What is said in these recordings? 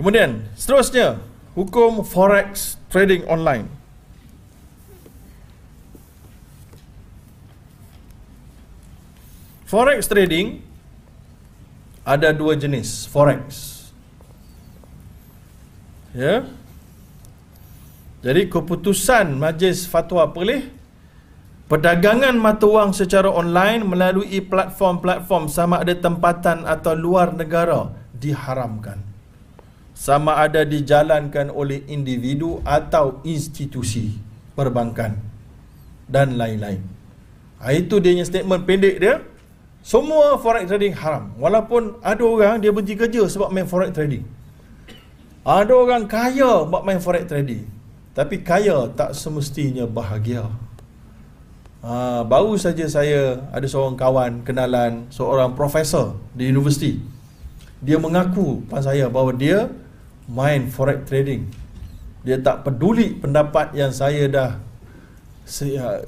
Kemudian, seterusnya, hukum forex trading online. Forex trading ada dua jenis forex. Ya. Jadi keputusan Majlis Fatwa Perlis perdagangan mata wang secara online melalui platform-platform sama ada tempatan atau luar negara diharamkan. Sama ada dijalankan oleh individu atau institusi perbankan dan lain-lain. Ha, itu dia statement pendek dia. Semua forex trading haram. Walaupun ada orang dia berhenti kerja sebab main forex trading. Ada orang kaya buat main forex trading. Tapi kaya tak semestinya bahagia. Ha, baru saja saya ada seorang kawan kenalan seorang profesor di universiti. Dia mengaku pada saya bahawa dia main forex trading. Dia tak peduli pendapat yang saya dah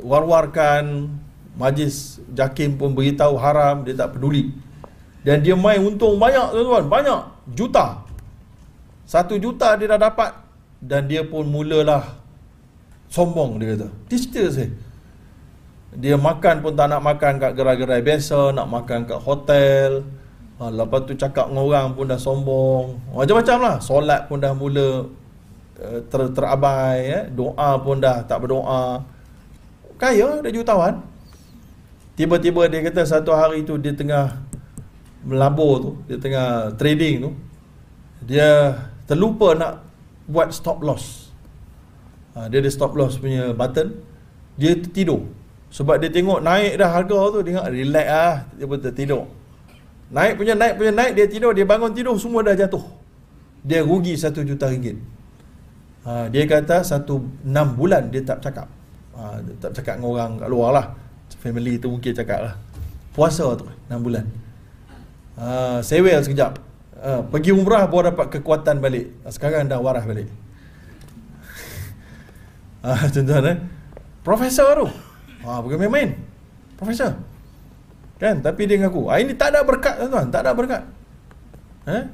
war-warkan majlis jakim pun beritahu haram dia tak peduli dan dia main untung banyak tuan-tuan banyak juta satu juta dia dah dapat dan dia pun mulalah sombong dia kata. Cerita saya. Dia makan pun tak nak makan kat gerai-gerai biasa, nak makan kat hotel. Ha, lepas tu cakap dengan orang pun dah sombong. Macam-macam lah. Solat pun dah mula uh, ter terabai. Eh. Doa pun dah tak berdoa. Kaya, dia jutawan. Tiba-tiba dia kata satu hari tu dia tengah melabur tu. Dia tengah trading tu. Dia terlupa nak buat stop loss ha, dia ada stop loss punya button dia tertidur sebab dia tengok naik dah harga tu dia tengok relax ah dia pun tertidur naik punya naik punya naik dia tidur dia bangun tidur semua dah jatuh dia rugi satu juta ringgit ha, dia kata satu enam bulan dia tak cakap ha, dia tak cakap dengan orang kat luar lah family tu mungkin cakap lah puasa tu enam bulan ha, sewel sekejap Uh, pergi umrah baru dapat kekuatan balik. Sekarang dah waras balik. Ah, tuan-tuan eh. Profesor tu. Ah, bukan main-main. Profesor. Kan? Tapi dia mengaku, ah, ini tak ada berkat tuan-tuan, tak ada berkat. Eh?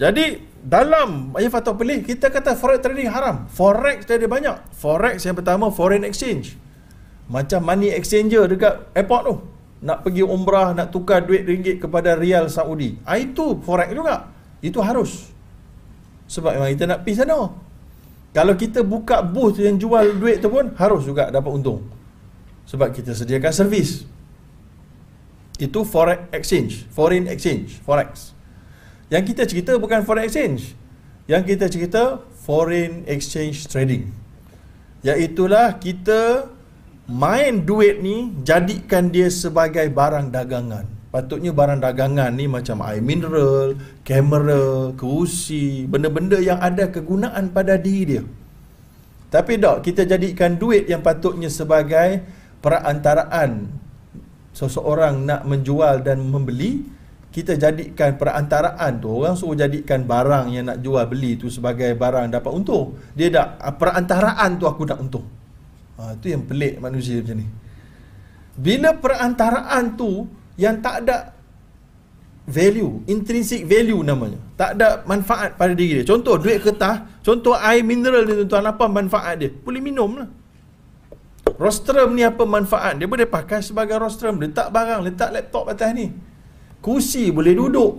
Jadi dalam ayat fatwa pelih kita kata forex trading haram. Forex ada banyak. Forex yang pertama foreign exchange. Macam money exchanger dekat airport tu nak pergi umrah nak tukar duit ringgit kepada rial Saudi. Ah itu forex juga. Itu harus. Sebab memang kita nak pergi sana. Kalau kita buka booth yang jual duit tu pun harus juga dapat untung. Sebab kita sediakan servis. Itu forex exchange, foreign exchange, forex. Yang kita cerita bukan forex exchange. Yang kita cerita foreign exchange trading. Iaitulah kita main duit ni jadikan dia sebagai barang dagangan. Patutnya barang dagangan ni macam air mineral, kamera, kerusi, benda-benda yang ada kegunaan pada diri dia. Tapi tak, kita jadikan duit yang patutnya sebagai perantaraan seseorang nak menjual dan membeli, kita jadikan perantaraan tu, orang suruh jadikan barang yang nak jual beli tu sebagai barang dapat untung. Dia tak, perantaraan tu aku nak untung. Ha, itu yang pelik manusia macam ni. Bila perantaraan tu yang tak ada value, intrinsic value namanya. Tak ada manfaat pada diri dia. Contoh duit kertas, contoh air mineral ni tuan-tuan, apa manfaat dia? Boleh minum lah. Rostrum ni apa manfaat? Dia boleh pakai sebagai rostrum. Letak barang, letak laptop atas ni. Kursi boleh duduk.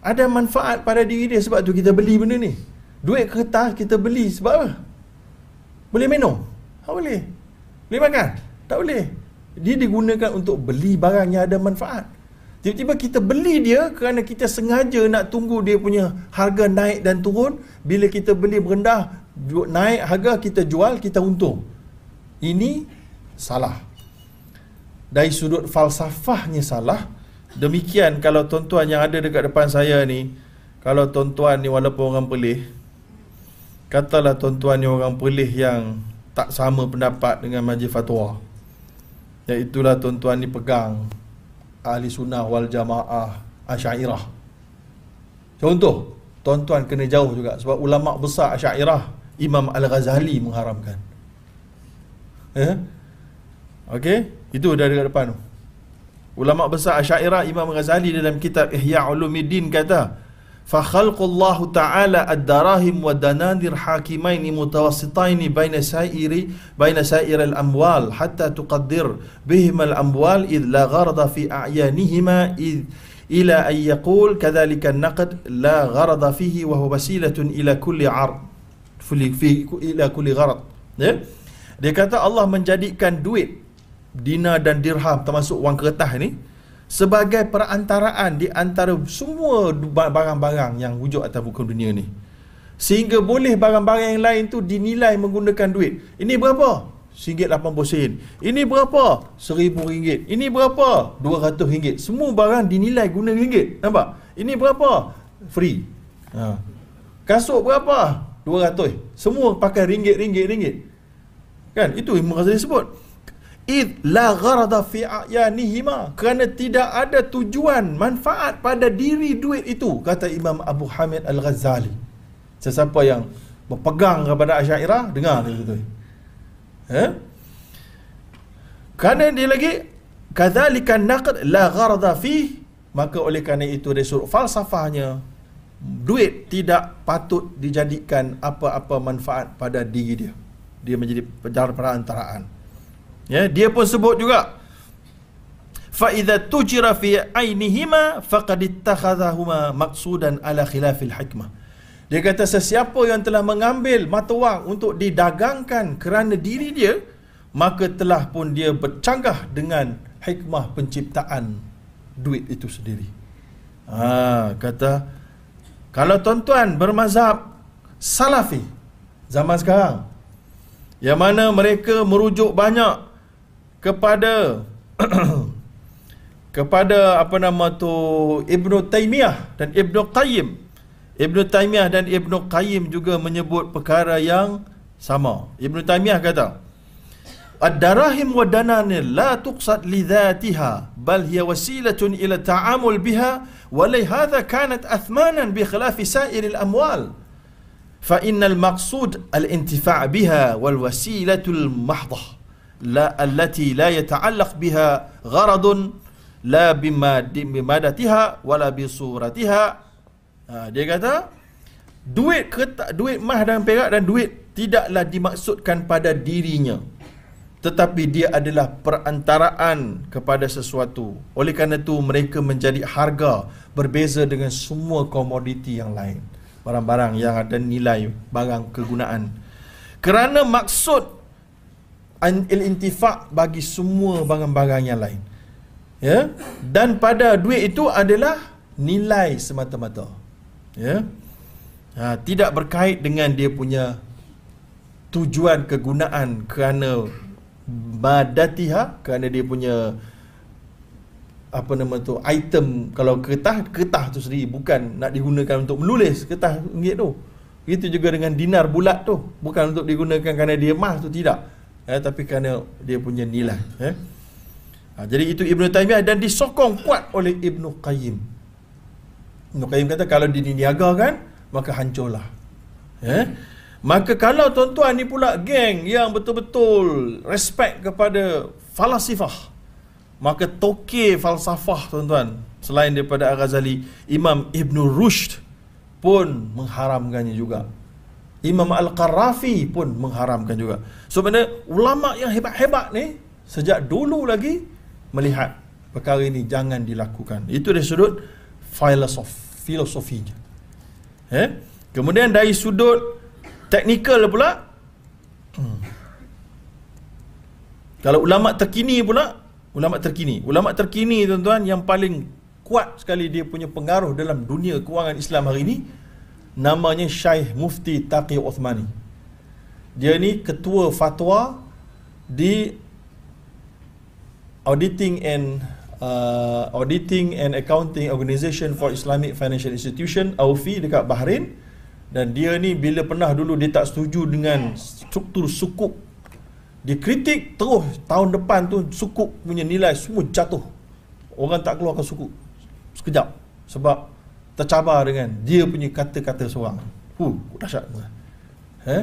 Ada manfaat pada diri dia sebab tu kita beli benda ni. Duit kertas kita beli sebab apa? Boleh minum. Tak boleh. Boleh makan? Tak boleh. Dia digunakan untuk beli barang yang ada manfaat. Tiba-tiba kita beli dia kerana kita sengaja nak tunggu dia punya harga naik dan turun. Bila kita beli berendah, naik harga kita jual, kita untung. Ini salah. Dari sudut falsafahnya salah. Demikian kalau tuan-tuan yang ada dekat depan saya ni, kalau tuan-tuan ni walaupun orang pelih, katalah tuan-tuan ni orang pelih yang tak sama pendapat dengan majlis fatwa iaitulah tuan-tuan ni pegang ahli sunnah wal jamaah asyairah contoh tuan-tuan kena jauh juga sebab ulama besar asyairah Imam Al-Ghazali mengharamkan Eh? Okey, itu dari depan tu. Ulama besar Asy'ariyah Imam Ghazali dalam kitab Ihya Ulumuddin kata, "Fa khalqullahu ta'ala ad-darahim wa dananir hakimain mutawassitain baina sa'iri baina sa'ir al-amwal hatta tuqaddir bihim al-amwal id la gharada fi a'yanihima id ila an yaqul kadhalika an-naqd la gharada fihi wa huwa wasilatun ila kulli 'ard fi ila kulli gharad." Ya? Yeah? Dia kata Allah menjadikan duit dinar dan dirham termasuk wang kertas ni sebagai perantaraan di antara semua barang-barang yang wujud atas muka dunia ni. Sehingga boleh barang-barang yang lain tu dinilai menggunakan duit. Ini berapa? RM1.80 sen. Ini berapa? RM1,000. Ini berapa? RM200. Semua barang dinilai guna ringgit. Nampak? Ini berapa? Free. Ha. Kasut berapa? RM200. Semua pakai ringgit, ringgit, ringgit. Kan? Itu Imam Ghazali sebut id la gharada fi ayanihima. Kerana tidak ada tujuan manfaat pada diri duit itu kata Imam Abu Hamid Al-Ghazali. Sesiapa yang berpegang kepada Asy'ariyah dengar dia betul eh? Kerana dia lagi kadzalika naqd la gharada fi. Maka oleh kerana itu dari sudut falsafahnya duit tidak patut dijadikan apa-apa manfaat pada diri dia dia menjadi perantaraan Ya, dia pun sebut juga fa idza tujira fi ainihima faqad ittakhadhahuma maqsudan ala khilafil hikmah. Dia kata sesiapa yang telah mengambil mata wang untuk didagangkan kerana diri dia, maka telah pun dia bercanggah dengan hikmah penciptaan duit itu sendiri. Ha, kata kalau tuan-tuan bermazhab salafi zaman sekarang yang mana mereka merujuk banyak kepada kepada apa nama tu Ibnu Taimiyah dan Ibnu Qayyim. Ibnu Taimiyah dan Ibnu Qayyim juga menyebut perkara yang sama. Ibnu Taimiyah kata, "Ad-darahim wa dananir la tuqsad li dhatiha, bal hiya wasilatun ila ta'amul biha, wa li hadha kanat athmanan bi khilaf sa'ir al-amwal." Al-intifa' biha wal wasilatul mahdah la la yata'allaq biha gharadun la bimadatiha wala bisuratiha. Ha, dia kata duit kertas duit emas dan perak dan duit tidaklah dimaksudkan pada dirinya tetapi dia adalah perantaraan kepada sesuatu. Oleh kerana itu mereka menjadi harga berbeza dengan semua komoditi yang lain barang-barang yang ada nilai barang kegunaan kerana maksud al-intifa' bagi semua barang-barang yang lain. Ya. Dan pada duit itu adalah nilai semata-mata. Ya. Ha, tidak berkait dengan dia punya tujuan kegunaan kerana madatiha kerana dia punya apa nama tu item kalau kertas kertas tu sendiri bukan nak digunakan untuk menulis kertas ringgit tu. Itu juga dengan dinar bulat tu bukan untuk digunakan kerana dia emas tu tidak eh, tapi kerana dia punya nilai eh. ha, jadi itu Ibn Taymiyah dan disokong kuat oleh Ibn Qayyim Ibn Qayyim kata kalau diniagakan maka hancurlah eh. maka kalau tuan-tuan ni pula geng yang betul-betul respect kepada falasifah maka toke falsafah tuan-tuan selain daripada Al-Ghazali Imam Ibn Rushd pun mengharamkannya juga Imam Al-Qarafi pun mengharamkan juga. So mana ulama yang hebat-hebat ni sejak dulu lagi melihat perkara ini jangan dilakukan. Itu dari sudut filosof, filosofinya. Eh? Kemudian dari sudut teknikal pula hmm. Kalau ulama terkini pula, ulama terkini. Ulama terkini tuan-tuan yang paling kuat sekali dia punya pengaruh dalam dunia kewangan Islam hari ini namanya Syekh Mufti Taqi Uthmani. Dia ni ketua fatwa di Auditing and uh, Auditing and Accounting Organization for Islamic Financial Institution AUFI dekat Bahrain dan dia ni bila pernah dulu dia tak setuju dengan struktur sukuk dia kritik terus tahun depan tu sukuk punya nilai semua jatuh orang tak keluarkan sukuk sekejap sebab tercabar dengan dia punya kata-kata seorang. Huh, dahsyat. Eh?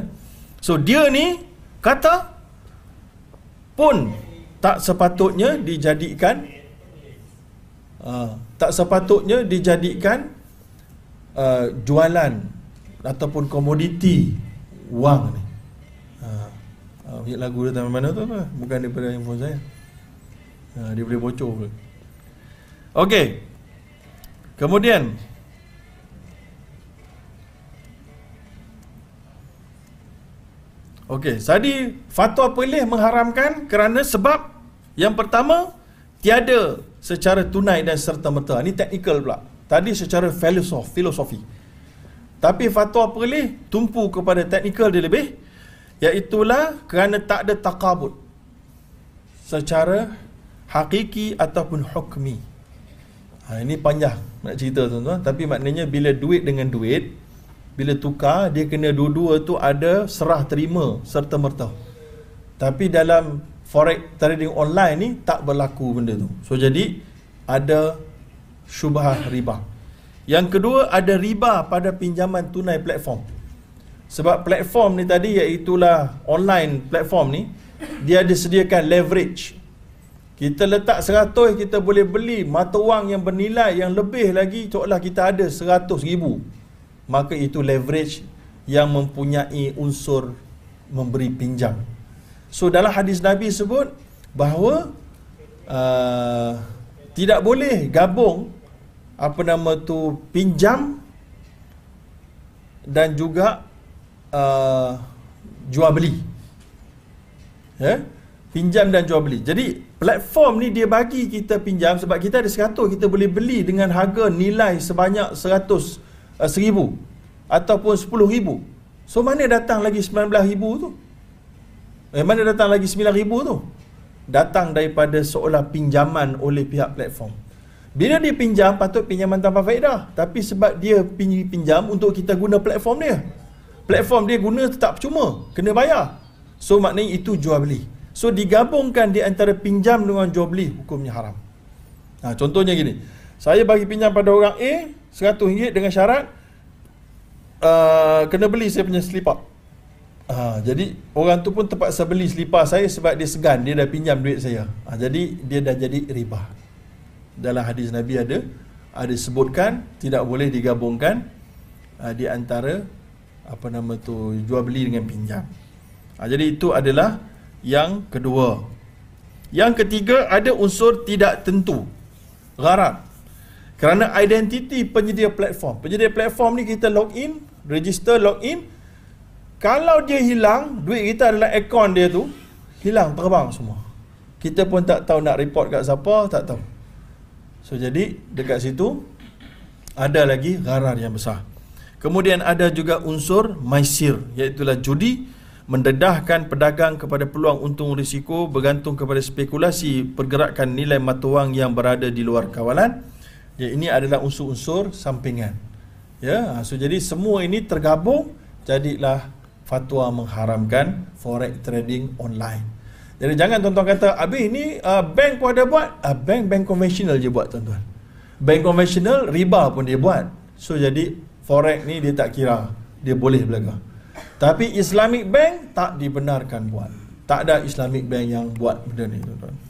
So dia ni kata pun tak sepatutnya dijadikan uh, tak sepatutnya dijadikan uh, jualan ataupun komoditi wang ni. Uh, lagu dia mana tu apa? Bukan daripada handphone saya. Ha, dia boleh bocor pun. Okey. Kemudian Okey, tadi fatwa pelih mengharamkan kerana sebab yang pertama tiada secara tunai dan serta merta. Ini teknikal pula. Tadi secara filosof, filosofi. Tapi fatwa pelih tumpu kepada teknikal dia lebih iaitulah kerana tak ada takabut secara hakiki ataupun hukmi. Ha, ini panjang nak cerita tuan-tuan. Tapi maknanya bila duit dengan duit, bila tukar dia kena dua-dua tu ada serah terima serta merta tapi dalam forex trading online ni tak berlaku benda tu so jadi ada syubhah riba yang kedua ada riba pada pinjaman tunai platform sebab platform ni tadi iaitulah online platform ni dia ada sediakan leverage kita letak 100 kita boleh beli mata wang yang bernilai yang lebih lagi seolah kita ada 100 ribu maka itu leverage yang mempunyai unsur memberi pinjam. So dalam hadis Nabi sebut bahawa uh, tidak boleh gabung apa nama tu pinjam dan juga uh, jual beli. Yeah? Pinjam dan jual beli. Jadi platform ni dia bagi kita pinjam sebab kita ada 100 kita boleh beli dengan harga nilai sebanyak 100 uh, seribu ataupun sepuluh ribu so mana datang lagi sembilan belas ribu tu eh, mana datang lagi sembilan ribu tu datang daripada seolah pinjaman oleh pihak platform bila dia pinjam patut pinjaman tanpa faedah tapi sebab dia pinjam untuk kita guna platform dia platform dia guna tetap cuma kena bayar so maknanya itu jual beli so digabungkan di antara pinjam dengan jual beli hukumnya haram ha, contohnya gini saya bagi pinjam pada orang A RM100 dengan syarat uh, kena beli saya punya selipar. Uh, jadi orang tu pun terpaksa beli selipar saya sebab dia segan dia dah pinjam duit saya. Uh, jadi dia dah jadi riba. Dalam hadis Nabi ada ada sebutkan tidak boleh digabungkan uh, di antara apa nama tu jual beli dengan pinjam. Uh, jadi itu adalah yang kedua. Yang ketiga ada unsur tidak tentu. Gharar. Kerana identiti penyedia platform. Penyedia platform ni kita login, register login. Kalau dia hilang, duit kita adalah akaun dia tu, hilang terbang semua. Kita pun tak tahu nak report kat siapa, tak tahu. So jadi dekat situ ada lagi gharar yang besar. Kemudian ada juga unsur maisir iaitu judi mendedahkan pedagang kepada peluang untung risiko bergantung kepada spekulasi pergerakan nilai mata wang yang berada di luar kawalan Ya, ini adalah unsur-unsur sampingan. Ya, so jadi semua ini tergabung jadilah fatwa mengharamkan forex trading online. Jadi jangan tuan-tuan kata, "Abi ini uh, bank pun ada buat." Uh, bank bank konvensional je buat tuan-tuan. Bank konvensional riba pun dia buat. So jadi forex ni dia tak kira dia boleh belaga. Tapi Islamic bank tak dibenarkan buat. Tak ada Islamic bank yang buat benda ni tuan-tuan.